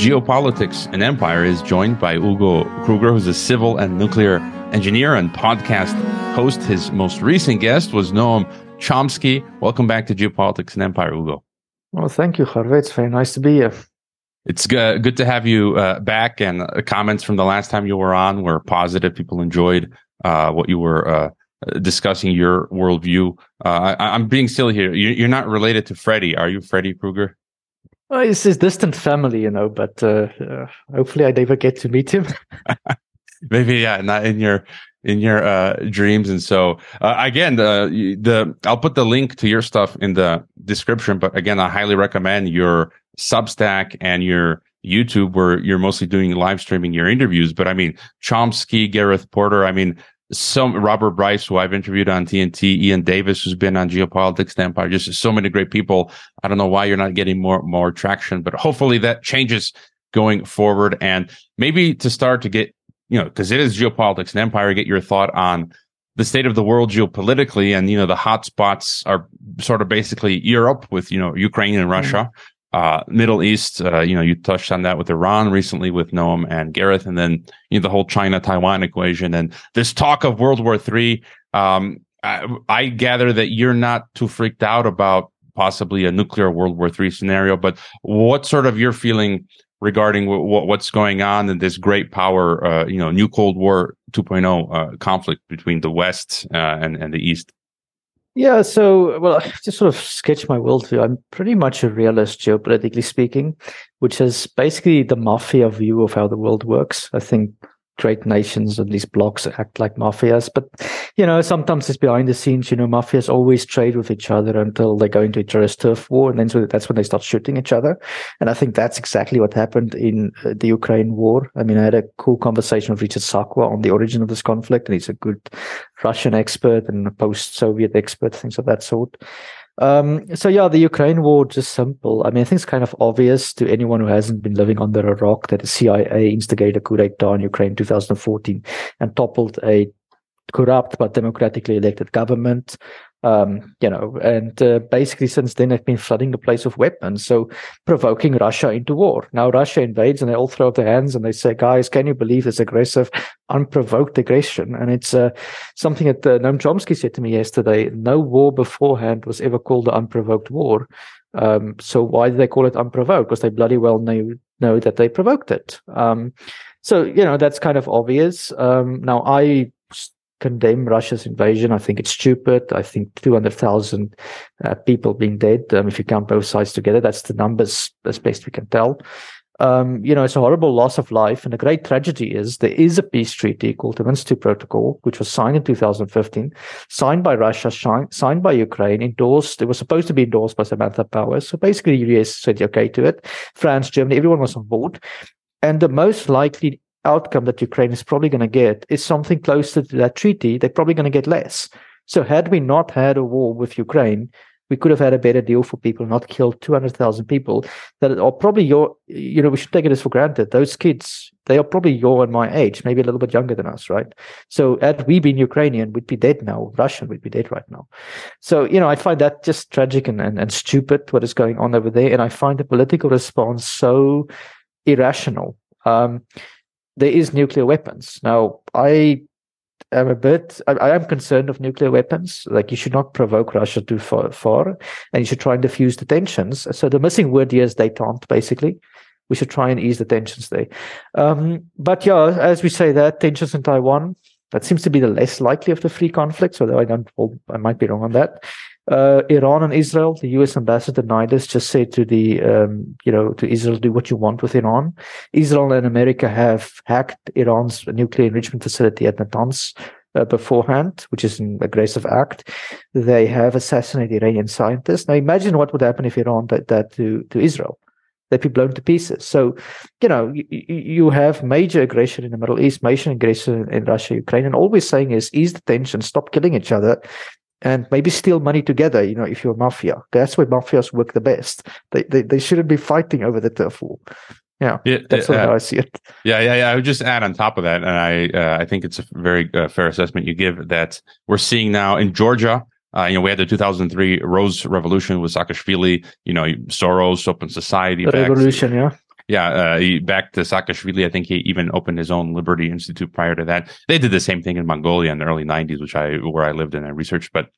Geopolitics and Empire is joined by Hugo Kruger, who's a civil and nuclear engineer and podcast host. His most recent guest was Noam Chomsky. Welcome back to Geopolitics and Empire, Hugo. Well, thank you, Harvey. It's very nice to be here. It's good, good to have you uh, back. And uh, comments from the last time you were on were positive. People enjoyed uh, what you were uh, discussing, your worldview. Uh, I, am being silly here. You, are not related to Freddy, are you, Freddy Krueger? Well, it's his distant family, you know, but uh, hopefully I never get to meet him. Maybe, yeah, not in your in your uh, dreams. And so, uh, again, the the I'll put the link to your stuff in the description. But again, I highly recommend your Substack and your YouTube, where you're mostly doing live streaming your interviews. But I mean, Chomsky, Gareth Porter. I mean, some Robert Bryce, who I've interviewed on TNT, Iain Davis, who's been on Geopolitics and Empire, just so many great people. I don't know why you're not getting more more traction, but hopefully that changes going forward. And maybe to start to get you know, because it is geopolitics and empire, get your thought on the state of the world geopolitically. And, you know, the hotspots are sort of basically Europe with, you know, Ukraine and Russia, mm-hmm. Uh, Middle East. Uh, you know, you touched on that with Iran recently with Noam and Gareth, and then, you know, the whole China Taiwan equation and this talk of World War Three. Um, I, I gather that you're not too freaked out about possibly a nuclear World War Three scenario, but what sort of your feeling regarding w- w- what's going on in this great power, uh, you know, new Cold War 2.0 uh, conflict between the West uh, and and the East. Yeah, so well, just sort of sketch my worldview. I'm pretty much a realist, geopolitically speaking, which is basically the mafia view of how the world works. I think great nations and these blocks act like mafias. But, you know, sometimes it's behind the scenes, you know, mafias always trade with each other until they go into each other's turf war. And then so that's when they start shooting each other. And I think that's exactly what happened in uh, the Ukraine war. I mean, I had a cool conversation with Richard Sakwa on the origin of this conflict. And he's a good Russian expert and a post-Soviet expert, things of that sort. Um, so yeah, the Ukraine war just simple. I mean, I think it's kind of obvious to anyone who hasn't been living under a rock that the CIA instigated a coup d'état in Ukraine in 2014 and toppled a corrupt but democratically elected government. Um, you know, and uh, basically since then they've been flooding the place with weapons, so provoking Russia into war. Now Russia invades and they all throw up their hands and they say, "Guys, can you believe this aggressive, unprovoked aggression?" And it's uh, something that uh, Noam Chomsky said to me yesterday. No war beforehand was ever called an unprovoked war. Um, so why do they call it unprovoked? Because they bloody well know know that they provoked it. Um, so you know that's kind of obvious. Um, now I condemn Russia's invasion. I think it's stupid. I think 200,000 uh, people being dead. Um, if you count both sides together, that's the numbers as best we can tell. Um, you know, it's a horrible loss of life. And the great tragedy is there is a peace treaty called the Minsk II Protocol, which was signed in 2015, signed by Russia, signed by Ukraine, endorsed. It was supposed to be endorsed by Samantha Power. So basically, the US said okay to it. France, Germany, everyone was on board. And the most likely outcome that Ukraine is probably going to get is something closer to that treaty, they're probably going to get less. So had we not had a war with Ukraine, we could have had a better deal for people, not killed 200,000 people that are probably your, you know, we should take it as for granted. Those kids, they are probably your and my age, maybe a little bit younger than us, right? So had we been Ukrainian, we'd be dead now. Russian, we'd be dead right now. So, you know, I find that just tragic and, and, and stupid what is going on over there. And I find the political response so irrational. Um, there is nuclear weapons. Now, I am a bit, I, I, am concerned of nuclear weapons. Like you should not provoke Russia too far, far, and you should try and diffuse the tensions. So the missing word here is détente, basically. We should try and ease the tensions there. Um, but yeah, as we say that, tensions in Taiwan, that seems to be the less likely of the three conflicts, although I don't, I might be wrong on that uh, Iran and Israel, the U.S. ambassador Nides just said to the, um, you know, to Israel, do what you want with Iran. Israel and America have hacked Iran's nuclear enrichment facility at Natanz uh, beforehand, which is an aggressive act. They have assassinated Iranian scientists. Now imagine what would happen if Iran did that to, to Israel. They'd be blown to pieces. So, you know, you, you have major aggression in the Middle East, major aggression in Russia, Ukraine, and all we're saying is ease the tension, stop killing each other, and maybe steal money together. You know, if you're mafia, that's where mafias work the best. They they, they shouldn't be fighting over the turf war. Yeah, yeah that's how I see it. Yeah, yeah, yeah. I would just add on top of that, and I uh, I think it's a very uh, fair assessment you give that we're seeing now in Georgia. Uh, you know, we had the 2003 Rose Revolution with Saakashvili. You know, Soros, Open Society. The revolution, yeah yeah, uh, he, back to Saakashvili. I think he even opened his own Liberty Institute prior to that. They did the same thing in Mongolia in the early '90s, which I where I lived and I researched. But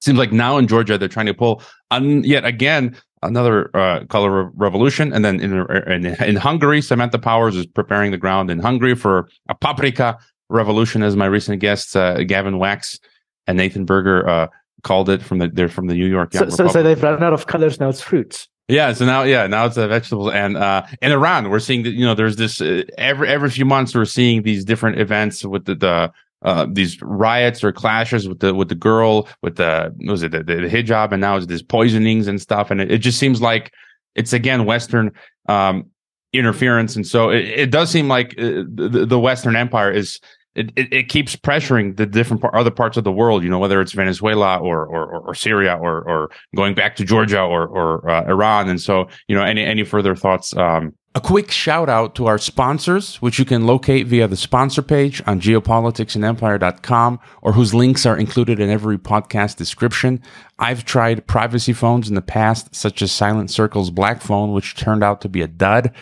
seems like now in Georgia they're trying to pull un, yet again another uh, color revolution, and then in, in, in Hungary, Samantha Powers is preparing the ground in Hungary for a paprika revolution, as my recent guests uh, Gavin Wax and Nathan Berger uh, called it from the they're from the New York. So, so, so, they've run out of colors now. It's fruits. Yeah, so now, yeah, now it's uh, vegetables, and uh, in Iran, we're seeing that you know there's this uh, every every few months we're seeing these different events with the, the uh, these riots or clashes with the with the girl with the was it the, the, hijab, and now it's these poisonings and stuff, and it, it just seems like it's again Western um, interference, and so it, it does seem like uh, the, the Western Empire is it, it, it, keeps pressuring the different par- other parts of the world, you know, whether it's Venezuela or, or, or Syria or, or going back to Georgia or, or uh, Iran. And so, you know, any, any further thoughts? Um, a quick shout out to our sponsors, which you can locate via the sponsor page on geopoliticsandempire.com or whose links are included in every podcast description. I've tried privacy phones in the past, such as Silent Circle's Black Phone, which turned out to be a dud.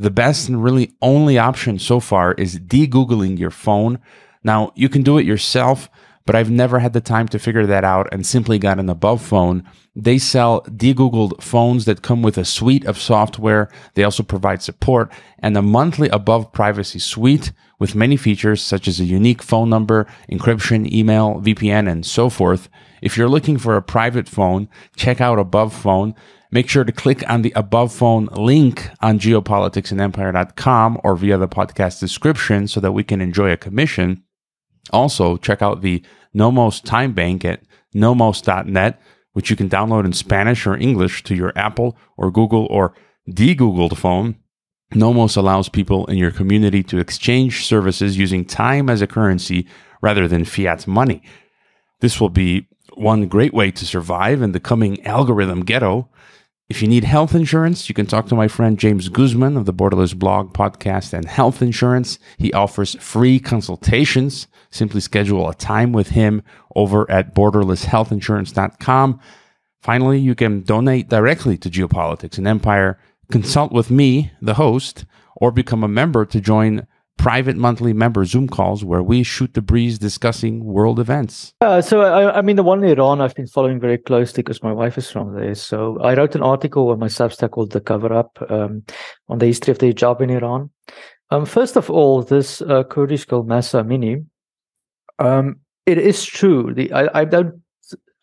The best and really only option so far is de-Googling your phone. Now, you can do it yourself, but I've never had the time to figure that out and simply got an above phone. They sell de-Googled phones that come with a suite of software. They also provide support and a monthly above privacy suite with many features such as a unique phone number, encryption, email, VPN, and so forth. If you're looking for a private phone, check out Above Phone. Make sure to click on the above phone link on geopoliticsandempire.com or via the podcast description so that we can enjoy a commission. Also, check out the Nomos Time Bank at nomos.net, which you can download in Spanish or English to your Apple or Google or de-Googled phone. Nomos allows people in your community to exchange services using time as a currency rather than fiat money. This will be one great way to survive in the coming algorithm ghetto. If you need health insurance, you can talk to my friend James Guzman of the Borderless blog, podcast, and health insurance. He offers free consultations. Simply schedule a time with him over at borderlesshealthinsurance.com. Finally, you can donate directly to Geopolitics and Empire, consult with me, the host, or become a member to join private monthly member Zoom calls where we shoot the breeze discussing world events. Uh, so, I, I, mean, the one in Iran I've been following very closely because my wife is from there. So, I wrote an article on my Substack called The Cover Up um, on the history of the hijab in Iran. Um, first of all, this uh, Kurdish girl, Mahsa Amini, um, it is true. The I, I don't.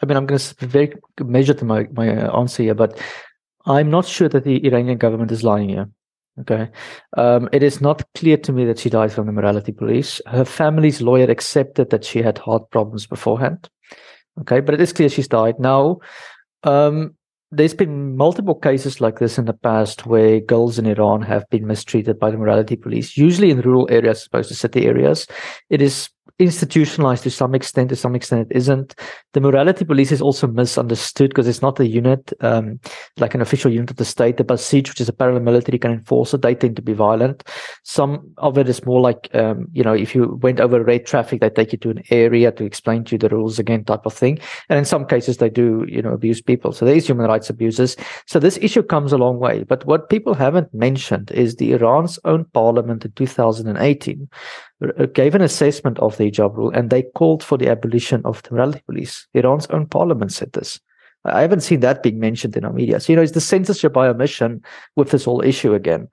I mean, I'm going to very measured in my my answer here, but I'm not sure that the Iranian government is lying here. Okay. Um, it is not clear to me that she died from the morality police. Her family's lawyer accepted that she had heart problems beforehand. Okay. But it is clear she's died. Now, um, there's been multiple cases like this in the past where girls in Iran have been mistreated by the morality police, usually in rural areas as opposed to city areas. It is institutionalized to some extent. To some extent, it isn't. The morality police is also misunderstood because it's not a unit, um, like an official unit of the state. The Basij, which is a paramilitary, can enforce it. They tend to be violent. Some of it is more like, um, you know, if you went over red traffic, they take you to an area to explain to you the rules again, type of thing. And in some cases, they do, you know, abuse people. So there is human rights abuses. So this issue comes a long way. But what people haven't mentioned is the Iran's own parliament in 2018 uh, gave an assessment of the hijab rule and they called for the abolition of the morality police. Iran's own parliament said this. I haven't seen that being mentioned in our media. So, you know, it's the censorship by omission with this whole issue again.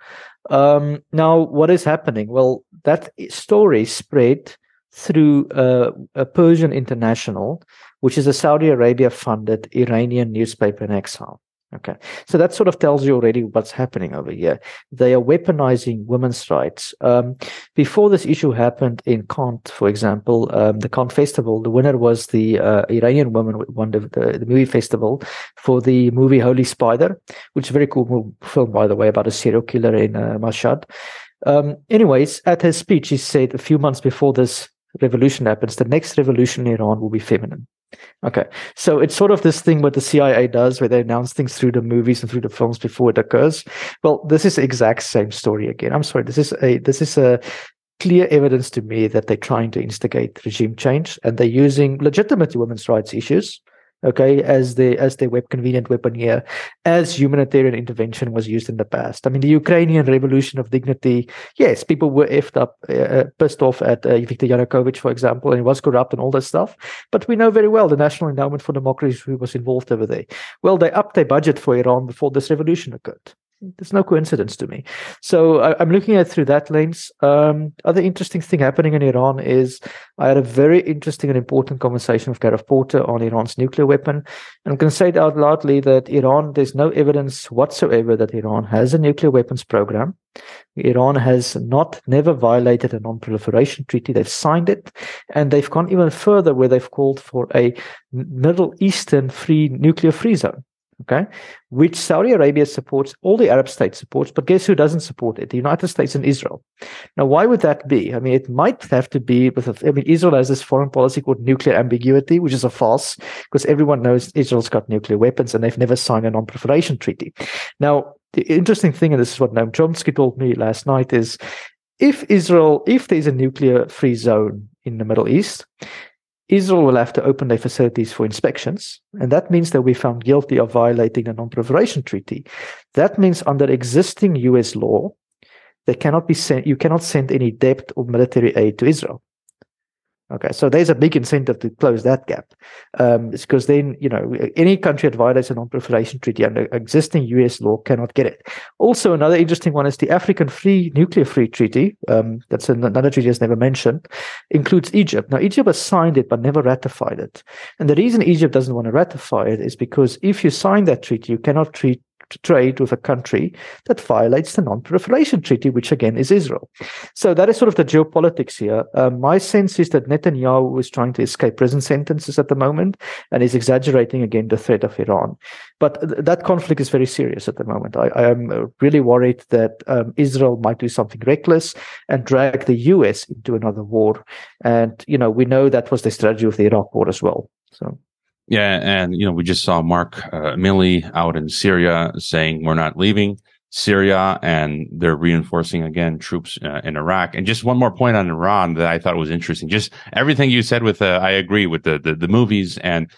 Um, now, what is happening? Well, that story spread through uh, a Persian International, which is a Saudi Arabia funded Iranian newspaper in exile. Okay. So that sort of tells you already what's happening over here. They are weaponizing women's rights. Um, before this issue happened in Cannes, for example, um, the Cannes Festival, the winner was the uh, Iranian woman won the, the, the, movie festival for the movie Holy Spider, which is a very cool film, by the way, about a serial killer in uh, Mashhad. Um, anyways, at his speech, he said a few months before this revolution happens, the next revolution in Iran will be feminine. Okay. So it's sort of this thing what the CIA does where they announce things through the movies and through the films before it occurs. Well, this is the exact same story again. I'm sorry. This is a this is a clear evidence to me that they're trying to instigate regime change and they're using legitimate women's rights issues okay, as the as their web convenient weapon here, as humanitarian intervention was used in the past. I mean, the Ukrainian Revolution of Dignity, yes, people were effed up, uh, uh pissed off at uh, Viktor Yanukovych, for example, and he was corrupt and all that stuff. But we know very well the National Endowment for Democracy was involved over there. Well, they upped their budget for Iran before this revolution occurred there's no coincidence to me. So I, am looking at through that lens. Um, other interesting thing happening in Iran is I had a very interesting and important conversation with Gareth Porter on Iran's nuclear weapon. And I'm going to say it out loudly that Iran, there's no evidence whatsoever that Iran has a nuclear weapons program. Iran has not never violated a non-proliferation treaty. They've signed it, and they've gone even further, where they've called for a Middle Eastern free nuclear free zone okay, which Saudi Arabia supports, all the Arab states supports, but guess who doesn't support it? The United States and Israel. Now, why would that be? I mean, it might have to be with, I mean, Israel has this foreign policy called nuclear ambiguity, which is a farce because everyone knows Israel's got nuclear weapons and they've never signed a non-proliferation treaty. Now, the interesting thing, and this is what Noam Chomsky told me last night, is if Israel, if there's a nuclear free zone in the Middle East, Israel will have to open their facilities for inspections, and that means they'll be found guilty of violating the non-proliferation treaty. That means under existing US law, they cannot be sent, you cannot send any debt or military aid to Israel. Okay, so there's a big incentive to close that gap, um, because then you know any country that violates a non-proliferation treaty under existing U.S. law cannot get it. Also, another interesting one is the African Free Nuclear Free Treaty. Um, that's another treaty that's never mentioned. Includes Egypt. Now, Egypt has signed it but never ratified it, and the reason Egypt doesn't want to ratify it is because if you sign that treaty, you cannot treat trade with a country that violates the non-proliferation treaty, which again is Israel. So that is sort of the geopolitics here. Uh, my sense is that Netanyahu is trying to escape prison sentences at the moment and is exaggerating again the threat of Iran. But th- that conflict is very serious at the moment. I, I am really worried that um, Israel might do something reckless and drag the US into another war. And, you know, we know that was the strategy of the Iraq war as well. So. Yeah, and you know we just saw Mark uh, Milley out in Syria saying we're not leaving Syria, and they're reinforcing again troops uh, in Iraq. And just one more point on Iran that I thought was interesting. Just everything you said with uh, I agree with the, the the movies and.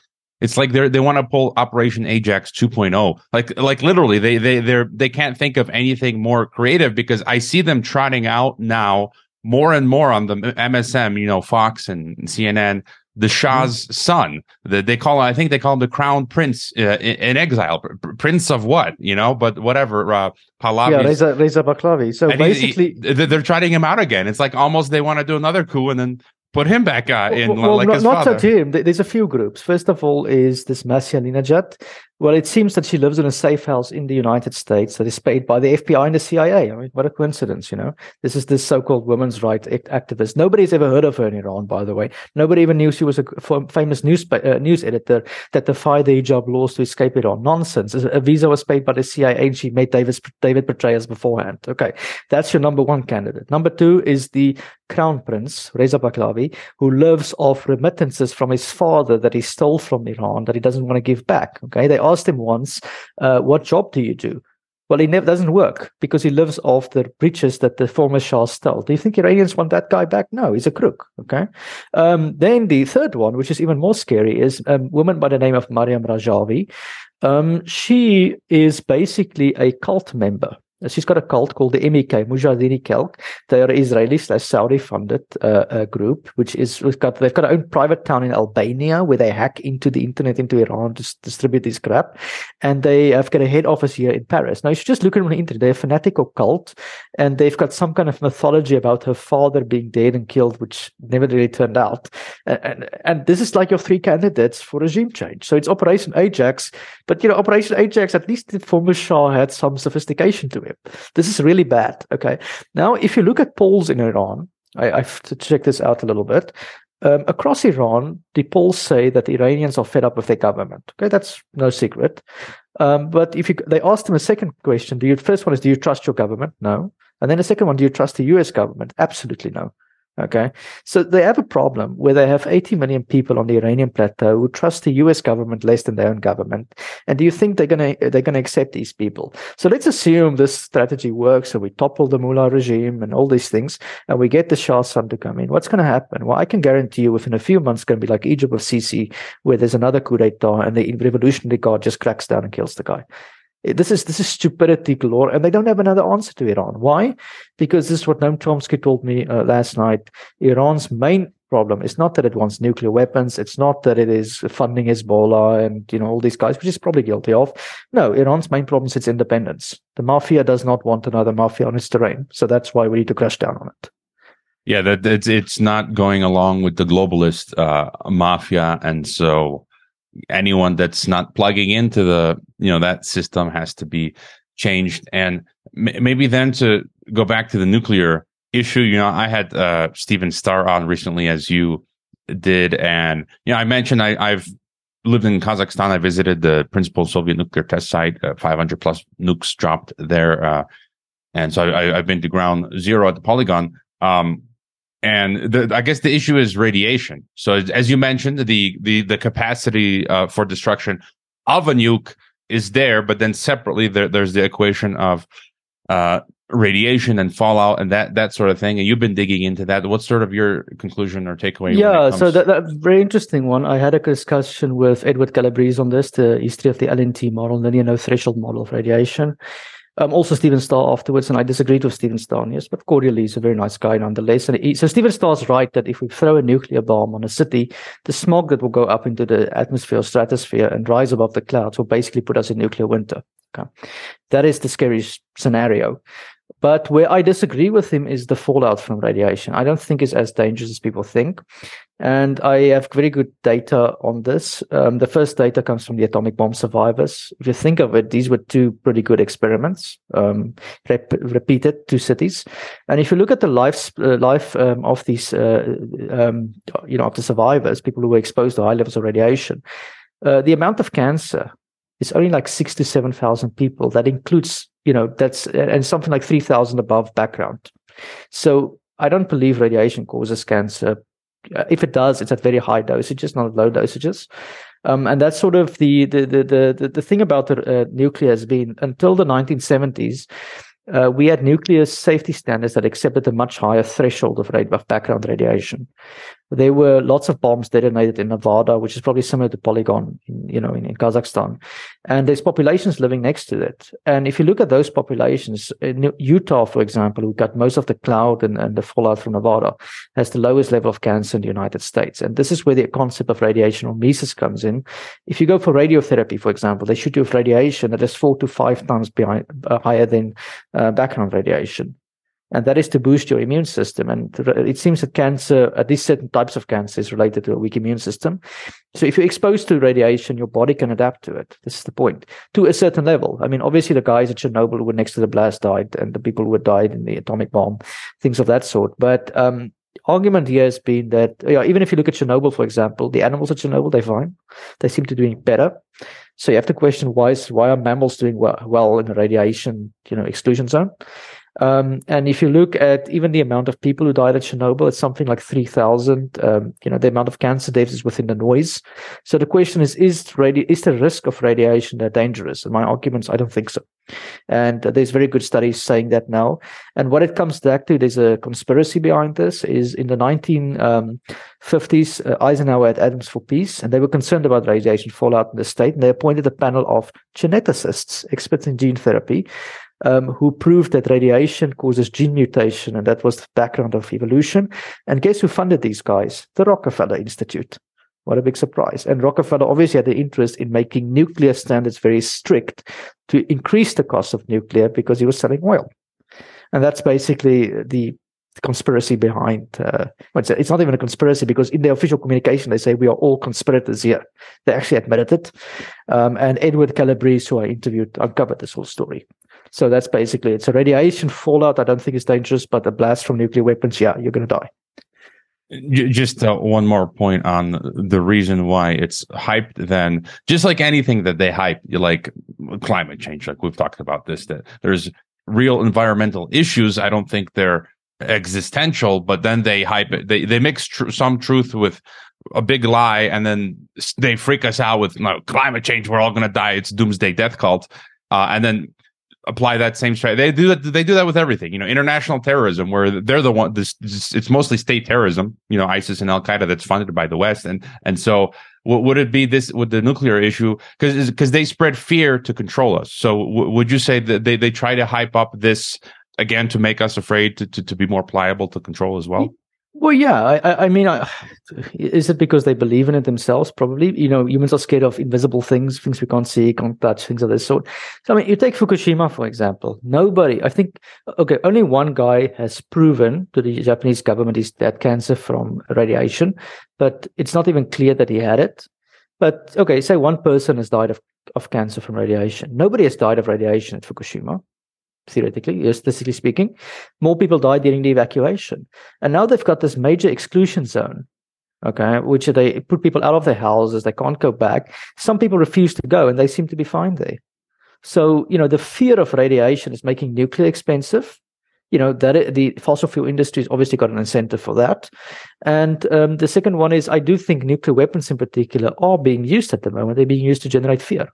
It's like they they want to pull Operation Ajax 2.0. Like like literally they they they they can't think of anything more creative because I see them trotting out now more and more on the MSM, you know, Fox and CNN the Shah's mm-hmm. son. The, they call I think they call him the crown prince uh, in, in, exile. prince of what? You know, but whatever. Uh, Pahlavi. Yeah, Reza, Reza Pahlavi. So basically, he, they're trotting him out again. It's like almost they want to do another coup and then put him back uh, in well, like not, his not father. to him. There's a few groups. First of all, is this Masih Alinejad. Well, it seems that she lives in a safe house in the United States that is paid by the FBI and the CIA. I mean, what a coincidence, you know? This is this so-called women's rights activist. Nobody's ever heard of her in Iran, by the way. Nobody even knew she was a famous news uh, news editor that defied the hijab laws to escape Iran. Nonsense. A visa was paid by the CIA and she made David, David Petraeus beforehand. Okay, that's your number one candidate. Number two is the crown prince, Reza Pahlavi, who lives off remittances from his father that he stole from Iran that he doesn't want to give back. Okay, they asked him once, uh, "What job do you do?" Well, he never doesn't work because he lives off the riches that the former Shah stole. Do you think Iranians want that guy back? No, he's a crook. Okay. Um, then the third one, which is even more scary, is a woman by the name of Mariam Rajavi. Um, she is basically a cult member She's got a cult called the MEK, Mujahideen Khalq. They are Israeli slash Saudi funded uh, uh, group, which is we've got they've got their own private town in Albania where they hack into the internet into Iran to distribute this crap, and they have got a head office here in Paris. Now you should just look at them on the internet. They're a fanatical cult, and they've got some kind of mythology about her father being dead and killed, which never really turned out. And, and, and this is like your three candidates for regime change. So it's Operation Ajax, but you know Operation Ajax at least the former Shah had some sophistication to it. This is really bad. Okay. Now, if you look at polls in Iran, I, I've to check this out a little bit. Um, across Iran, the polls say that the Iranians are fed up with their government. Okay, that's no secret. Um, but if you, they ask them a second question, the first one is do you trust your government? No. And then the second one, do you trust the U.S. government? Absolutely no. Okay. So they have a problem where they have 80 million people on the Iranian plateau who trust the US government less than their own government. And do you think they're gonna they're gonna accept these people? So let's assume this strategy works and we topple the mullah regime and all these things and we get the Shah's son to come in. What's gonna happen? Well, I can guarantee you within a few months it's gonna be like Egypt with Sisi, where there's another coup d'etat and the revolutionary guard just cracks down and kills the guy. This is this is stupidity galore, and they don't have another answer to Iran. Why? Because this is what Noam Chomsky told me uh, last night. Iran's main problem is not that it wants nuclear weapons. It's not that it is funding Hezbollah and you know all these guys, which is probably guilty of. No, Iran's main problem is its independence. The mafia does not want another mafia on its terrain, so that's why we need to crash down on it. Yeah, that it's it's not going along with the globalist uh, mafia, and so anyone that's not plugging into the you know that system has to be changed. And m- maybe then to go back to the nuclear issue you know i had uh Steven Starr on recently as you did and you know i mentioned I, i've lived in kazakhstan. I visited the principal soviet nuclear test site uh, 500 plus nukes dropped there uh, and so I, i've been to ground zero at the polygon. Um and the, I guess the issue is radiation. So as you mentioned, the the the capacity uh, for destruction of a nuke is there, but then separately there, there's the equation of uh, radiation and fallout and that that sort of thing. And you've been digging into that. What's sort of your conclusion or takeaway? Yeah, so that that very interesting one. I had a discussion with Edward Calabrese on this, the history of the LNT model, the linear no threshold model of radiation. Um, also Steven Starr afterwards, and I disagreed with Steven Starr, yes, but cordially, he's a very nice guy nonetheless. And he, so Steven Starr's right that if we throw a nuclear bomb on a city, the smog that will go up into the atmosphere stratosphere and rise above the clouds will basically put us in nuclear winter. Okay. That is the scariest scenario. But where I disagree with him is the fallout from radiation. I don't think it's as dangerous as people think. And I have very good data on this. Um, the first data comes from the atomic bomb survivors. If you think of it, these were two pretty good experiments, um, rep- repeated two cities. And if you look at the life, uh, life um, of these, uh, um, you know, of the survivors, people who were exposed to high levels of radiation, uh, the amount of cancer is only like six to 7,000 people. That includes, you know, that's, and something like 3,000 above background. So I don't believe radiation causes cancer uh, if it does, it's at very high dosages, not at low dosages. Um, and that's sort of the the the the, the thing about the, uh, nuclear has been until the 1970s. Uh, we had nuclear safety standards that accepted a much higher threshold of, rate, of background radiation there were lots of bombs detonated in Nevada, which is probably similar to Polygon, in, you know, in, in, Kazakhstan. And there's populations living next to it. And if you look at those populations, in Utah, for example, who got most of the cloud and, and the fallout from Nevada, has the lowest level of cancer in the United States. And this is where the concept of radiation hormesis comes in. If you go for radiotherapy, for example, they shoot you with radiation that is four to five times behind, uh, higher than uh, background radiation and that is to boost your immune system. And it seems that cancer, at least certain types of cancer, is related to a weak immune system. So if you're exposed to radiation, your body can adapt to it. This is the point to a certain level. I mean, obviously, the guys at Chernobyl who were next to the blast died, and the people who had died in the atomic bomb, things of that sort. But um, argument here has been that yeah, even if you look at Chernobyl, for example, the animals at Chernobyl they're fine. They seem to be doing better. So you have to question why is why are mammals doing well, well in the radiation you know exclusion zone? Um, and if you look at even the amount of people who died at Chernobyl, it's something like 3,000. Um, you know, the amount of cancer deaths is within the noise. So the question is, is, radi- is the risk of radiation that dangerous? And my arguments, I don't think so. And uh, there's very good studies saying that now. And what it comes back to, there's a conspiracy behind this, is in the 1950s, um, uh, Eisenhower had Atoms for Peace, and they were concerned about radiation fallout in the state. And they appointed a panel of geneticists, experts in gene therapy, um, who proved that radiation causes gene mutation, and that was the background of evolution. And guess who funded these guys? The Rockefeller Institute. What a big surprise. And Rockefeller obviously had an interest in making nuclear standards very strict to increase the cost of nuclear because he was selling oil. And that's basically the conspiracy behind. Uh, it's not even a conspiracy because in the official communication they say we are all conspirators here. They actually admitted it. Um, and Edward Calabrese, who I interviewed, uncovered this whole story. So that's basically it. So radiation fallout, I don't think is dangerous, but a blast from nuclear weapons, yeah, you're going to die. Just uh, one more point on the reason why it's hyped. Then, just like anything that they hype, like climate change, like we've talked about this, that there's real environmental issues. I don't think they're existential, but then they hype it. They they mix tr- some truth with a big lie, and then they freak us out with climate change. We're all going to die. It's doomsday death cult, uh, and then apply that same strategy. They do that. They do that with everything. You know, international terrorism, where they're the one. This, it's mostly state terrorism. You know, ISIS and Al Qaeda that's funded by the West, and and so would it be this with the nuclear issue because because they spread fear to control us. So w- would you say that they they try to hype up this again to make us afraid to, to, to be more pliable to control as well? Well, yeah. I, I mean, I, is it because they believe in it themselves? Probably. You know, humans are scared of invisible things, things we can't see, can't touch, things of this sort. So, I mean, you take Fukushima, for example. Nobody, I think, okay, only one guy has proven to the Japanese government he's had cancer from radiation, but it's not even clear that he had it. But, okay, say one person has died of, of cancer from radiation. Nobody has died of radiation at Fukushima theoretically, statistically speaking, more people died during the evacuation. And now they've got this major exclusion zone, okay, which they put people out of their houses, they can't go back. Some people refuse to go and they seem to be fine there. So, you know, the fear of radiation is making nuclear expensive. You know, that the fossil fuel industry has obviously got an incentive for that. And um, the second one is I do think nuclear weapons in particular are being used at the moment. They're being used to generate fear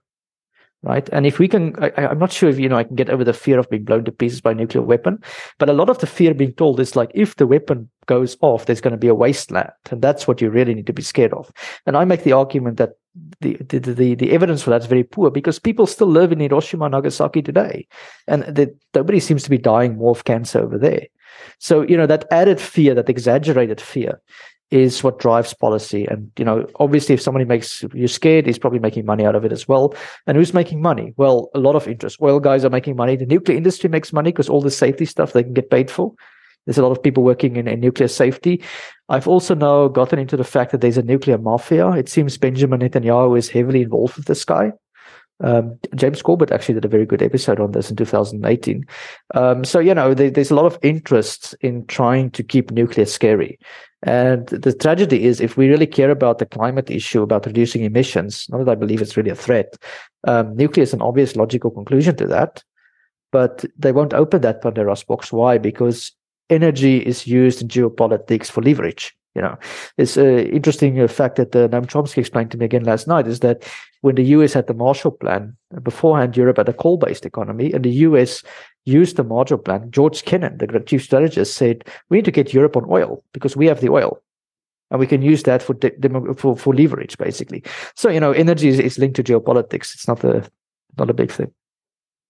right? And if we can, I, am not sure if you know I can get over the fear of being blown to pieces by a nuclear weapon, but a lot of the fear being told is like if the weapon goes off, there's going to be a wasteland, and that's what you really need to be scared of. And I make the argument that the the the, the evidence for that's very poor because people still live in Hiroshima, Nagasaki today, and the, nobody seems to be dying more of cancer over there. So you know that added fear, that exaggerated fear, is what drives policy. And, you know, obviously if somebody makes you scared, he's probably making money out of it as well. And who's making money? Well, a lot of interest. Oil guys are making money. The nuclear industry makes money because all the safety stuff they can get paid for. There's a lot of people working in, in nuclear safety. I've also now gotten into the fact that there's a nuclear mafia. It seems Benjamin Netanyahu is heavily involved with this guy. Um, James Corbett actually did a very good episode on this in 2018. Um, so, you know, there, there's a lot of interest in trying to keep nuclear scary. And the tragedy is, if we really care about the climate issue, about reducing emissions, not that I believe it's really a threat, um, nuclear is an obvious logical conclusion to that. But they won't open that Pandora's box. Why? Because energy is used in geopolitics for leverage. You know, it's an interesting uh, fact that uh, Noam Chomsky explained to me again last night is that when the US had the Marshall Plan, beforehand Europe had a coal-based economy, and the US used the Marshall Plan. George Kennan, the chief strategist, said we need to get Europe on oil because we have the oil, and we can use that for for, for leverage, basically. So you know, energy is, is linked to geopolitics. It's not a not a big thing.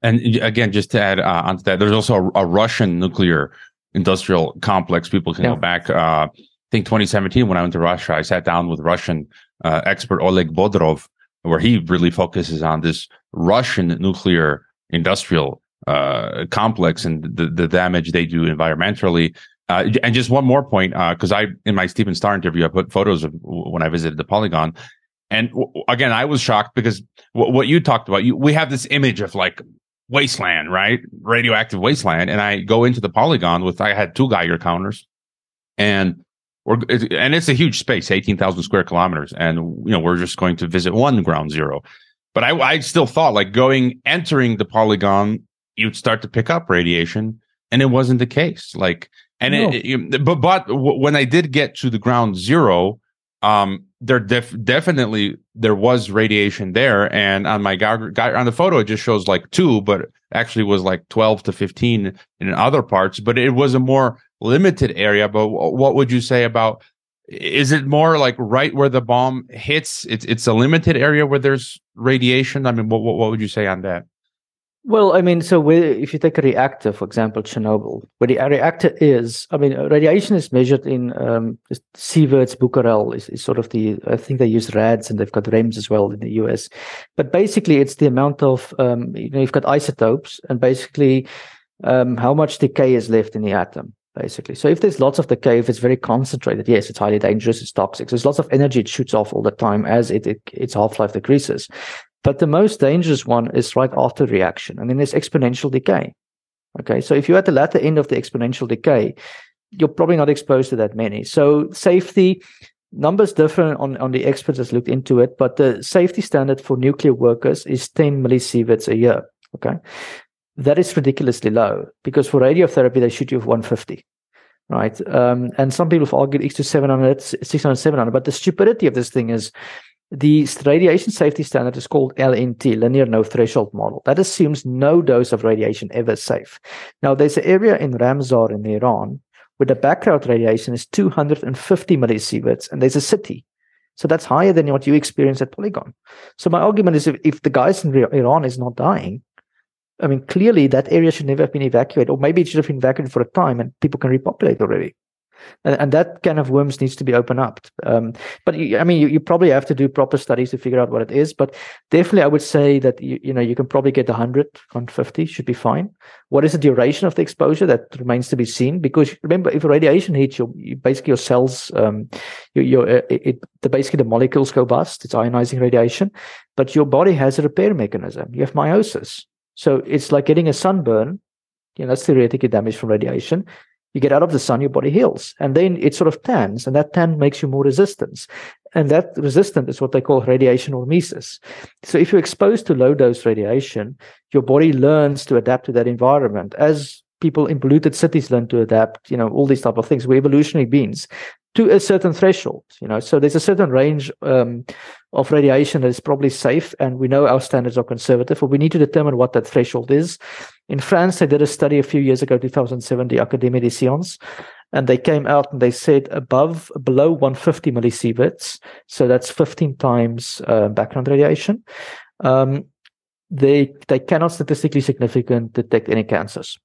And again, just to add uh, onto that, there's also a, a Russian nuclear industrial complex. People can yeah. go back. Uh, think 2017 when I went to Russia, I sat down with Russian uh, expert Oleg Bodrov, where he really focuses on this Russian nuclear industrial uh, complex and the, the damage they do environmentally. Uh, and just one more point, because uh, I in my Steven Starr interview, I put photos of when I visited the Polygon, and w- again, I was shocked because w- what you talked about, you, we have this image of like wasteland, right? Radioactive wasteland. And I go into the Polygon with, I had two Geiger counters and we're, and it's a huge space, 18,000 square kilometers. And, you know, we're just going to visit one ground zero. But I, I still thought like going, entering the polygon, you'd start to pick up radiation. And it wasn't the case. Like, and no. it, it, but, but when I did get to the ground zero, um, there def- definitely there was radiation there, and on my guy on the photo it just shows like two, but actually was like twelve to fifteen in other parts. But it was a more limited area. But what would you say about? Is it more like right where the bomb hits? It's it's a limited area where there's radiation. I mean, what what, what would you say on that? Well, I mean, so if you take a reactor, for example, Chernobyl, where the reactor is, I mean, radiation is measured in um, sieverts, Becquerel is, is sort of the, I think they use rads and they've got REMS as well in the US. But basically, it's the amount of, um, you know, you've got isotopes and basically um, how much decay is left in the atom basically. So if there's lots of decay, if it's very concentrated, yes, it's highly dangerous, it's toxic. There's lots of energy it shoots off all the time as it, it its half-life decreases. But the most dangerous one is right after reaction, and then there's exponential decay. Okay, so if you're at the latter end of the exponential decay, you're probably not exposed to that many. So safety numbers differ on, on the experts that's looked into it, but the safety standard for nuclear workers is 10 millisieverts a year. Okay. That is ridiculously low because for radiotherapy, they shoot you with 150. right? Um, and some people have argued X to 700, 600, 700. But the stupidity of this thing is the radiation safety standard is called LNT, linear no threshold model. That assumes no dose of radiation ever safe. Now, there's an area in Ramsar in Iran where the background radiation is 250 millisieverts, and there's a city. So that's higher than what you experience at Polygon. So my argument is if, if the guys in Iran is not dying, I mean, clearly that area should never have been evacuated, or maybe it should have been evacuated for a time and people can repopulate already and, and that kind of worms needs to be opened up. Um, but you, I mean, you, you probably have to do proper studies to figure out what it is. But definitely, I would say that you, you know you can probably get 100, 150 should be fine. What is the duration of the exposure? That remains to be seen. Because remember, if radiation hits your, you, basically your cells, um, your, your uh, it, the basically the molecules go bust. It's ionizing radiation, but your body has a repair mechanism. You have meiosis, so it's like getting a sunburn. You know, that's theoretically damage from radiation you get out of the sun, your body heals. And then it sort of tans, and that tan makes you more resistant. And that resistant is what they call radiation hormesis. So if you're exposed to low dose radiation, your body learns to adapt to that environment as people in polluted cities learn to adapt, you know, all these type of things. We're evolutionary beings to a certain threshold, you know. So there's a certain range um, of radiation that is probably safe, and we know our standards are conservative, but we need to determine what that threshold is. In France, they did a study a few years ago, 2007, the Académie des Sciences, and they came out and they said above, below 150 millisieverts, so that's 15 times uh, background radiation, um, they they cannot statistically significant detect any cancers.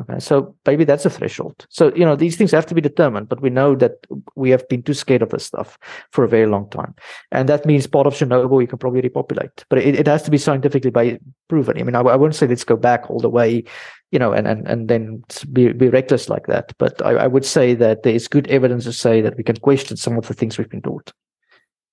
Okay, so maybe that's a threshold. So you know these things have to be determined, but we know that we have been too scared of this stuff for a very long time, and that means part of Chernobyl you can probably repopulate, but it, it has to be scientifically by, proven. I mean, I, I wouldn't say let's go back all the way, you know, and and and then be be reckless like that. But I, I would say that there is good evidence to say that we can question some of the things we've been taught.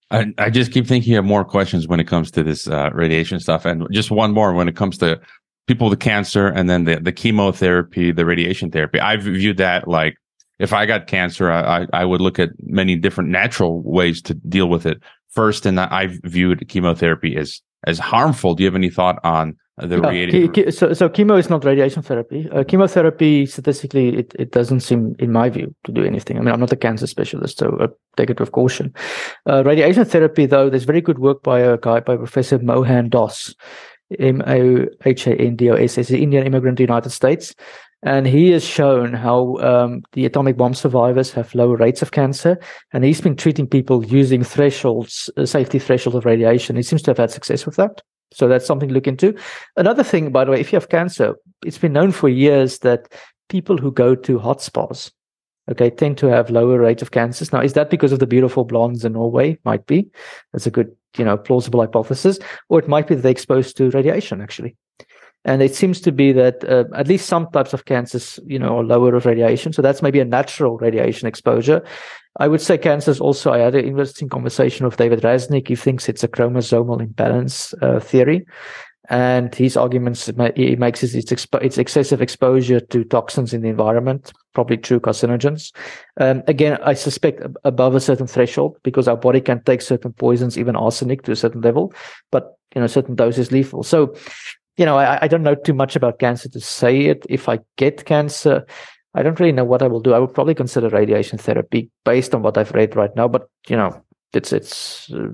I, I just keep thinking of more questions when it comes to this uh, radiation stuff, and just one more when it comes to people with cancer and then the, the chemotherapy, the radiation therapy. I've viewed that like if I got cancer, I, I would look at many different natural ways to deal with it first. And I've viewed chemotherapy as, as harmful. Do you have any thought on the yeah, radiation? so, so chemo is not radiation therapy. Uh, chemotherapy, statistically, it, it doesn't seem, in my view, to do anything. I mean, I'm not a cancer specialist, so uh, take it with caution. Uh, radiation therapy, though, there's very good work by a guy, by Professor Mohan Doss M O H A N D O S. He's an Indian immigrant to the United States. And he has shown how um, the atomic bomb survivors have lower rates of cancer. And he's been treating people using thresholds, uh, safety thresholds of radiation. He seems to have had success with that. So that's something to look into. Another thing, by the way, if you have cancer, it's been known for years that people who go to hot spas, okay, tend to have lower rates of cancers. Now, is that because of the beautiful blondes in Norway? Might be. That's a good, you know, plausible hypothesis. Or it might be that they're exposed to radiation, actually. And it seems to be that uh, at least some types of cancers, you know, are lower of radiation. So that's maybe a natural radiation exposure. I would say cancers also. I had an interesting conversation with David Rasnick. He thinks it's a chromosomal imbalance uh, theory and his arguments he makes is it's, expo- it's excessive exposure to toxins in the environment, probably true carcinogens. Um, again, I suspect above a certain threshold because our body can take certain poisons, even arsenic, to a certain level, but you know, certain dose is lethal. So, you know, I, I don't know too much about cancer to say it. If I get cancer, I don't really know what I will do. I would probably consider radiation therapy based on what I've read right now, but you know, it's it's uh,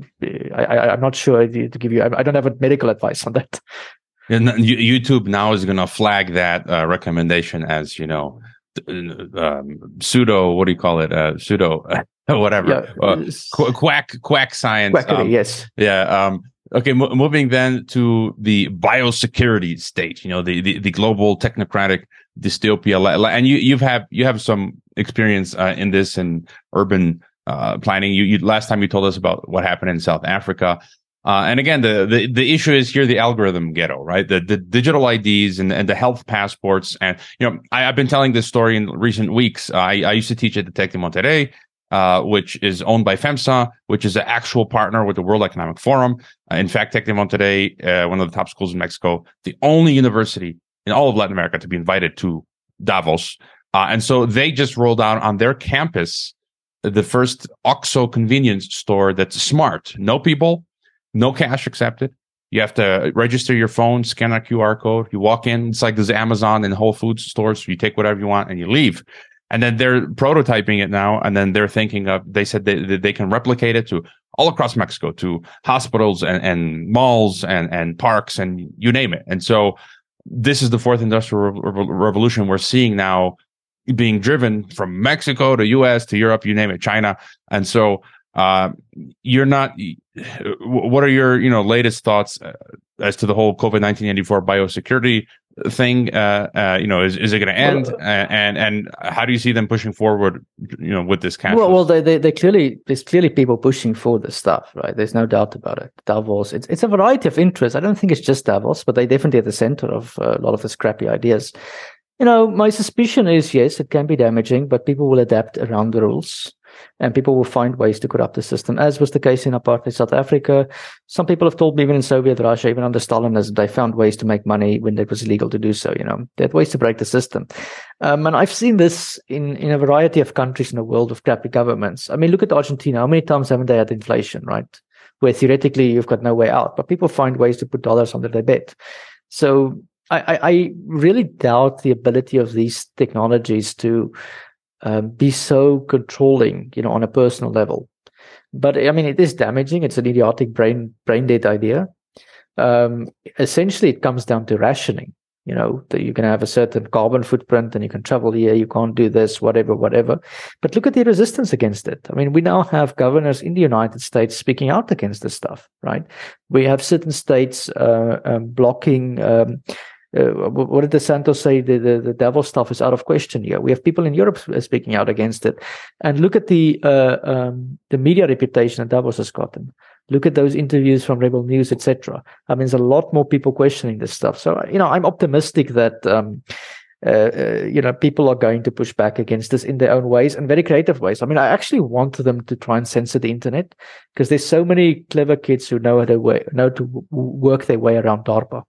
I, am not sure to give you I, don't have a medical advice on that. And youtube now is going to flag that uh, recommendation as you know um, pseudo what do you call it uh, pseudo whatever. Yeah. uh, qu- quack quack science um, yes. yeah um, okay m- moving then to the biosecurity state you know the, the, the global technocratic dystopia. And you you've have you have some experience uh, in this and urban uh, planning. You, you, last time you told us about what happened in South Africa. Uh, and again, the, the, the issue is here the algorithm ghetto, right? The the digital IDs and, and the health passports. And you know, I, have been telling this story in recent weeks. I, I used to teach at the Tec de Monterrey, uh, which is owned by FEMSA, which is an actual partner with the World Economic Forum. Uh, in fact, Tec de Monterrey, uh, one of the top schools in Mexico, the only university in all of Latin America to be invited to Davos. Uh, and so they just rolled out on their campus the first OXXO convenience store that's smart. No people, no cash accepted. You have to register your phone, scan a QR code. You walk in. It's like this Amazon and Whole Foods stores. You take whatever you want and you leave. and then they're prototyping it now, and then they're thinking of. They said they they can replicate it to all across Mexico, to hospitals and, and malls and and parks and you name it. And so this is the fourth industrial revolution we're seeing now being driven from Mexico to US to Europe, you name it, China. And so uh, you're not. What are your you know latest thoughts uh, as to the whole COVID nineteen eighty four biosecurity thing? Uh, uh, you know, is, is it going to end? Well, and and how do you see them pushing forward? You know, with this cash. Well, well, they, they they clearly there's clearly people pushing for this stuff, right? There's no doubt about it. Davos, it's it's a variety of interests. I don't think it's just Davos, but they definitely at the center of uh, a lot of the scrappy ideas. You know, my suspicion is yes, it can be damaging, but people will adapt around the rules and people will find ways to corrupt the system, as was the case in apartheid South Africa. Some people have told me even in Soviet Russia, even under Stalinism, they found ways to make money when it was illegal to do so. You know, they had ways to break the system. Um, and I've seen this in, in a variety of countries in the world of crappy governments. I mean, look at Argentina. How many times haven't they had inflation, right? Where theoretically you've got no way out, but people find ways to put dollars under their bed. So I, I, really doubt the ability of these technologies to um, be so controlling, you know, on a personal level. But I mean, it is damaging. It's an idiotic brain brain dead idea. Um, essentially, it comes down to rationing. You know, that you can have a certain carbon footprint and you can travel here, you can't do this, whatever, whatever. But look at the resistance against it. I mean, we now have governors in the United States speaking out against this stuff, right? We have certain states uh, um, blocking um, uh, what did DeSantis say? The, the, the devil stuff is out of question here. We have people in Europe speaking out against it, and look at the uh, um, the media reputation that Davos has gotten. Look at those interviews from Rebel News, etc. I mean, there's a lot more people questioning this stuff. So you know, I'm optimistic that. Um, uh, uh, you know, people are going to push back against this in their own ways and very creative ways. I mean, I actually want them to try and censor the internet because there's so many clever kids who know how to way, know to work their way around DARPA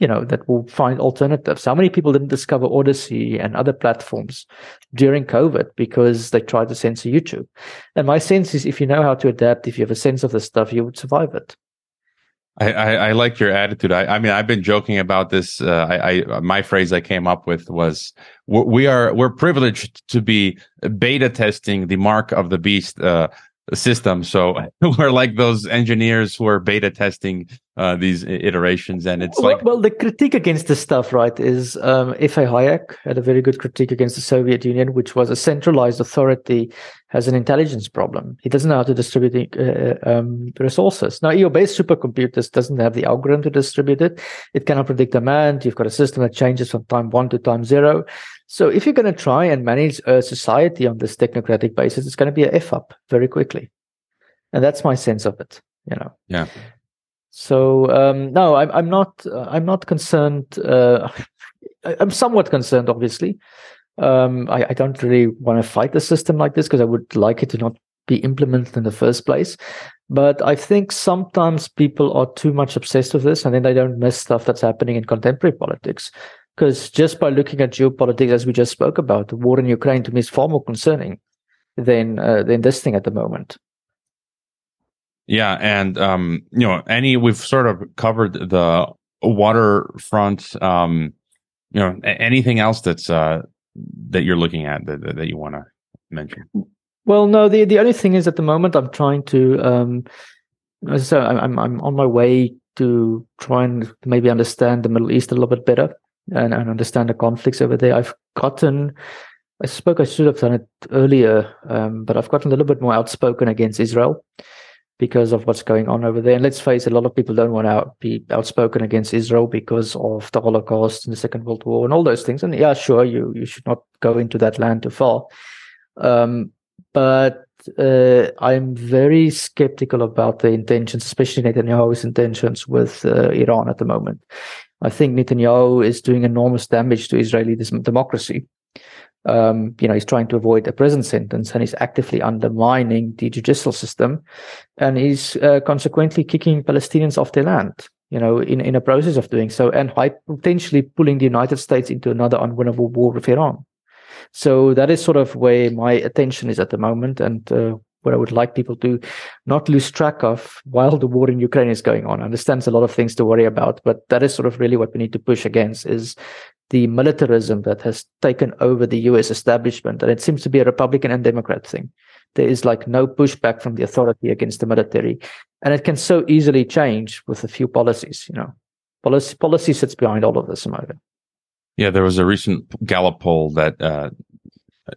you know, that will find alternatives. How many people didn't discover Odysee and other platforms during COVID because they tried to censor YouTube? And my sense is if you know how to adapt, if you have a sense of the stuff, you would survive it. I, I, I like your attitude. I, I, mean, I've been joking about this. Uh, I, I, my phrase I came up with was, "We are we're privileged to be beta testing the mark of the beast uh, system. So we're like those engineers who are beta testing uh, these iterations, and it's like well, the critique against this stuff, right, is um, F.A. Hayek had a very good critique against the Soviet Union, which was a centralized authority has an intelligence problem. He doesn't know how to distribute uh, um, resources. Now, EO-based supercomputers doesn't have the algorithm to distribute it. It cannot predict demand. You've got a system that changes from time one to time zero. So if you're going to try and manage a society on this technocratic basis, it's going to be a F up very quickly. And that's my sense of it, you know. Yeah. So um, no, I'm I'm not uh, I'm not concerned. Uh, I'm somewhat concerned, obviously. Um, I, I don't really want to fight the system like this because I would like it to not be implemented in the first place. But I think sometimes people are too much obsessed with this and then they don't miss stuff that's happening in contemporary politics. Because just by looking at geopolitics, as we just spoke about, the war in Ukraine to me is far more concerning than uh, than this thing at the moment. Yeah, and um, you know, any we've sort of covered the waterfront. Um, you know, anything else that's uh, that you're looking at that that you want to mention? Well, no. the The only thing is, at the moment, I'm trying to. Um, so I'm I'm on my way to try and maybe understand the Middle East a little bit better and, and understand the conflicts over there. I've gotten, I spoke, I should have done it earlier, um, but I've gotten a little bit more outspoken against Israel because of what's going on over there. And let's face it, a lot of people don't want to be outspoken against Israel because of the Holocaust and the Second World War and all those things. And yeah, sure, you you should not go into that land too far. Um, but uh, I'm very skeptical about the intentions, especially Netanyahu's intentions with uh, Iran at the moment. I think Netanyahu is doing enormous damage to Israeli democracy. Um, you know, he's trying to avoid a prison sentence and he's actively undermining the judicial system and he's uh, consequently kicking Palestinians off their land, you know, in, in a process of doing so and potentially pulling the United States into another unwinnable war with Iran. So that is sort of where my attention is at the moment. And uh, what I would like people to not lose track of while the war in Ukraine is going on. I understand there's a lot of things to worry about, but that is sort of really what we need to push against is the militarism that has taken over the US establishment. And it seems to be a Republican and Democrat thing. There is like no pushback from the authority against the military. And it can so easily change with a few policies, you know. Policy, policy sits behind all of this, America. Yeah, there was a recent Gallup poll that uh,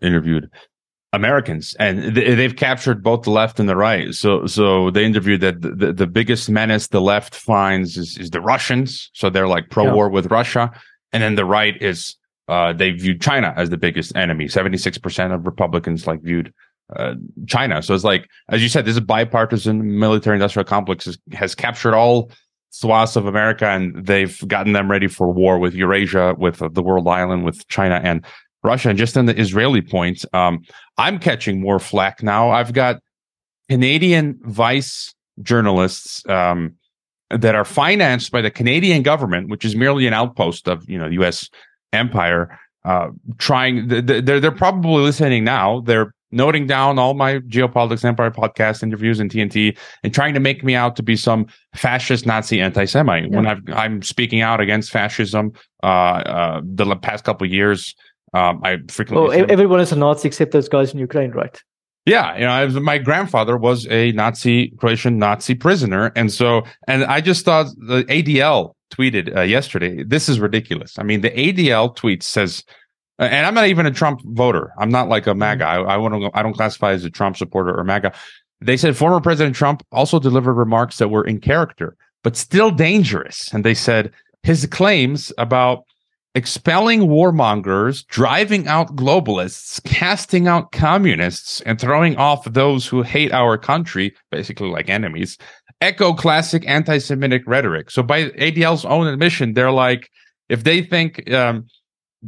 interviewed Americans, and they've captured both the left and the right. So, so they interviewed that the, the biggest menace the left finds is, is the Russians. So they're like pro war yeah. with Russia, and then the right is uh, they viewed China as the biggest enemy. Seventy six percent of Republicans like viewed uh, China. So it's like, as you said, this is bipartisan military industrial complex has, has captured all swaths of America, and they've gotten them ready for war with Eurasia, with the world island, with China, and Russia. And just on the Israeli point, um, I'm catching more flack now. I've got Canadian vice journalists um, that are financed by the Canadian government, which is merely an outpost of you know the U.S. empire. Uh, trying, they're they're probably listening now. They're noting down all my geopolitics empire podcast interviews and TNT and trying to make me out to be some fascist Nazi anti-Semite yeah. when i am speaking out against fascism. Uh, uh, the past couple of years, um, I frequently. Oh, everyone is a Nazi except those guys in Ukraine, right? Yeah, you know, my grandfather was a Nazi Croatian Nazi prisoner, and so and I just thought the ADL tweeted uh, yesterday. This is ridiculous. I mean, the ADL tweet says, and I'm not even a Trump voter. I'm not like a MAGA. Mm-hmm. I, I want to. I don't classify as a Trump supporter or MAGA. They said former President Trump also delivered remarks that were in character, but still dangerous. And they said his claims about expelling warmongers, driving out globalists, casting out communists, and throwing off those who hate our country, basically like enemies, echo classic anti Semitic rhetoric. So, by ADL's own admission, they're like, if they think um,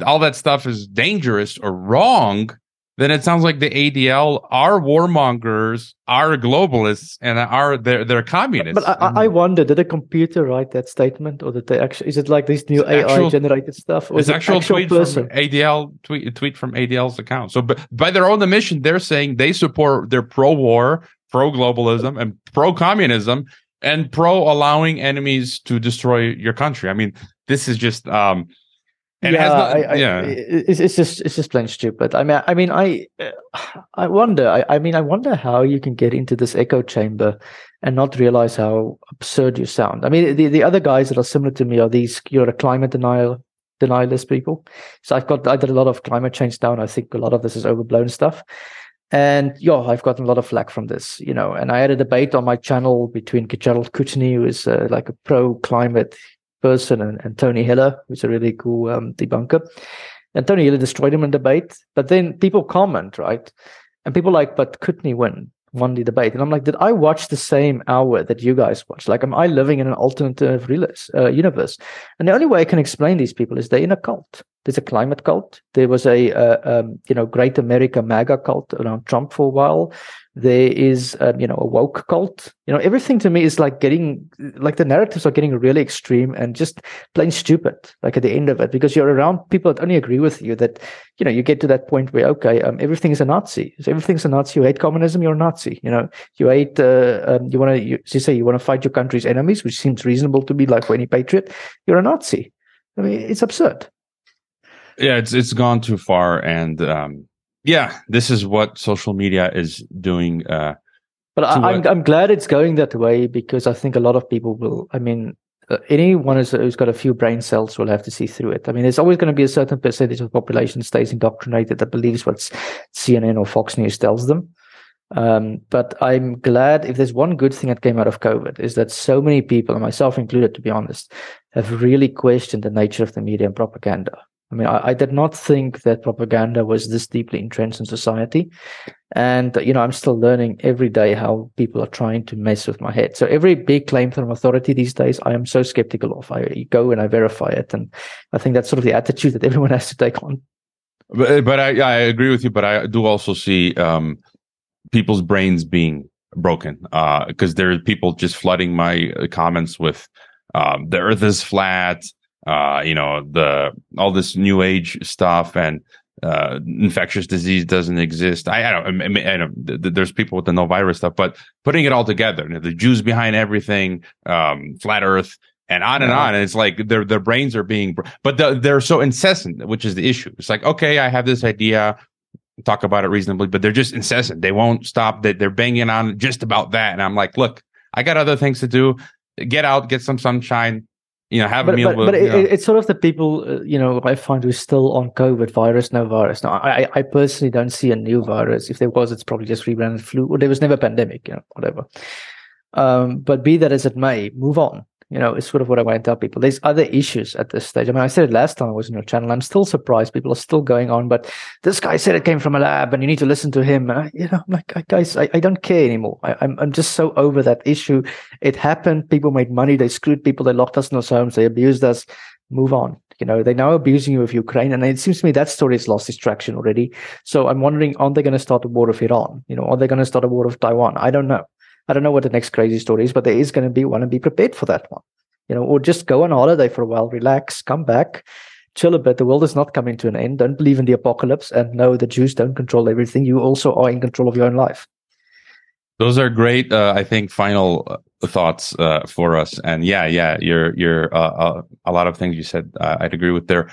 all that stuff is dangerous or wrong, then it sounds like the ADL are warmongers, are globalists, and are they're they're communists. But I, I, wonder, did a computer write that statement, or did they actually? Is it like this new it's AI actual, generated stuff, or it's is it actual, actual tweet person? from ADL tweet tweet from ADL's account. So, but by their own admission, they're saying they support they're pro war, pro globalism, and pro communism, and pro allowing enemies to destroy your country. I mean, this is just um and yeah, no, I, yeah. it's, it's just it's just plain stupid. I mean, I mean, I I wonder. I, I mean, I wonder how you can get into this echo chamber and not realize how absurd you sound. I mean, the, the other guys that are similar to me are these you're a climate denial denialist people. So I've got I did a lot of climate change down. I think a lot of this is overblown stuff. And yeah, I've gotten a lot of flack from this, you know. And I had a debate on my channel between Gerald Kutney, who is uh, like a pro climate person and, and Tony Heller, who's a really cool um, debunker. And Tony Heller destroyed him in debate. But then people comment, right? And people like, but couldn't he win? Won the debate. And I'm like, did I watch the same hour that you guys watched? Like, am I living in an alternative uh, universe? And the only way I can explain these people is they're in a cult. There's a climate cult. There was a, uh, um, you know, Great America MAGA cult around Trump for a while. There is, um, you know, a woke cult. You know, everything to me is like getting, like the narratives are getting really extreme and just plain stupid. Like at the end of it, because you're around people that only agree with you. That you know, you get to that point where okay, um, everything is a Nazi. So everything's a Nazi. You hate communism, you're a Nazi. You know, you hate. Uh, um, you want to, you, you say, you want to fight your country's enemies, which seems reasonable to be like for any patriot. You're a Nazi. I mean, it's absurd yeah it's it's gone too far and um yeah this is what social media is doing uh but I, am I'm, I'm glad it's going that way because I think a lot of people will. I mean, uh, anyone who's, who's got a few brain cells will have to see through it. I mean, there's always going to be a certain percentage of the population that stays indoctrinated that believes what CNN or Fox News tells them. Um, but I'm glad if there's one good thing that came out of COVID is that so many people, and myself included, to be honest, have really questioned the nature of the media and propaganda. I mean, I, I, did not think that propaganda was this deeply entrenched in society. And, you know, I'm still learning every day how people are trying to mess with my head. So every big claim from authority these days, I am so skeptical of. I go and I verify it. And I think that's sort of the attitude that everyone has to take on. But, but I, I agree with you, but I do also see um, people's brains being broken because uh, there are people just flooding my comments with um, the earth is flat uh, you know, the all this new age stuff and uh, infectious disease doesn't exist. I, I don't. I, mean, I know there's people with the no virus stuff, but putting it all together, you know, the Jews behind everything, um, flat Earth, and on and on. And it's like their their brains are being, but the, they're so incessant, which is the issue. It's like, okay, I have this idea, talk about it reasonably, but they're just incessant. They won't stop. That they're banging on just about that. And I'm like, look, I got other things to do. Get out, get some sunshine. You know, have but, a meal. But, with, but know. it, it's sort of the people, uh, you know, I find who's still on COVID virus, no virus. Now, I, I personally don't see a new virus. If there was, it's probably just rebranded flu, or there was never a pandemic, you know, whatever. Um, but be that as it may, move on. You know, it's sort of what I want to tell people. There's other issues at this stage. I mean, I said it last time I was on your channel. I'm still surprised people are still going on, but this guy said it came from a lab and you need to listen to him. And I, you know, I'm like, guys, I, I don't care anymore. I, I'm, I'm just so over that issue. It happened. People made money. They screwed people. They locked us in our homes. They abused us. Move on. You know, they're now abusing you with Ukraine. And it seems to me that story has lost its traction already. So I'm wondering, aren't they going to start a war of Iran? You know, are they going to start a war of Taiwan? I don't know. I don't know what the next crazy story is, but there is going to be one and be prepared for that one you know, or just go on holiday for a while, relax, come back, chill a bit. The world is not coming to an end. Don't believe in the apocalypse and know the Jews don't control everything. You also are in control of your own life. Those are great, uh, I think, final uh, thoughts uh, for us. And yeah, yeah, you're, you're uh, uh, a lot of things you said I'd agree with there.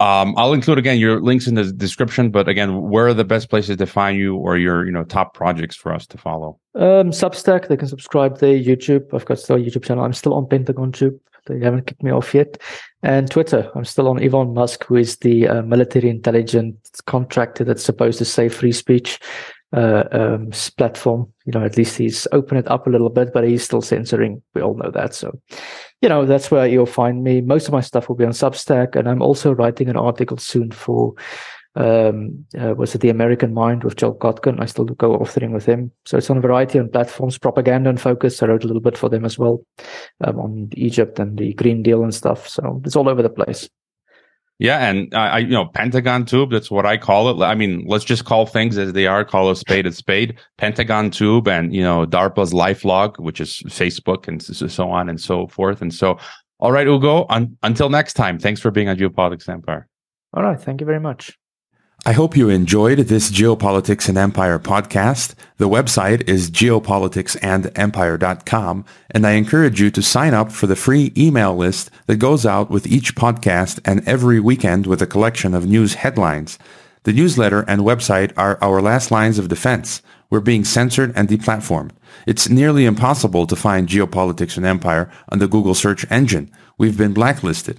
Um, I'll include again your links in the description, but again, where are the best places to find you or your, you know, top projects for us to follow? Um, Substack, they can subscribe there. YouTube, I've got still a YouTube channel. I'm still on Pentagon Tube. They haven't kicked me off yet. And Twitter, I'm still on Elon Musk, who is the uh, military intelligence contractor that's supposed to say free speech uh, um, platform. You know, at least he's opened it up a little bit, but he's still censoring. We all know that. So, you know, that's where you'll find me. Most of my stuff will be on Substack, and I'm also writing an article soon for um, uh, was it the American Mind with Joel Kotkin? I still do co-authoring with him. So it's on a variety of platforms, Propaganda in Focus. I wrote a little bit for them as well um, on Egypt and the Green Deal and stuff. So it's all over the place. Yeah, and I, you know, Pentagon Tube. That's what I call it. I mean, let's just call things as they are. Call a spade a spade. Pentagon Tube, and you know, DARPA's LifeLog, which is Facebook, and so on and so forth. And so, all right, Hugo. Un- until next time. Thanks for being on Geopolitics Empire. All right. Thank you very much. I hope you enjoyed this Geopolitics and Empire podcast. The website is geopoliticsandempire.com, and I encourage you to sign up for the free email list that goes out with each podcast and every weekend with a collection of news headlines. The newsletter and website are our last lines of defense. We're being censored and deplatformed. It's nearly impossible to find Geopolitics and Empire on the Google search engine. We've been blacklisted.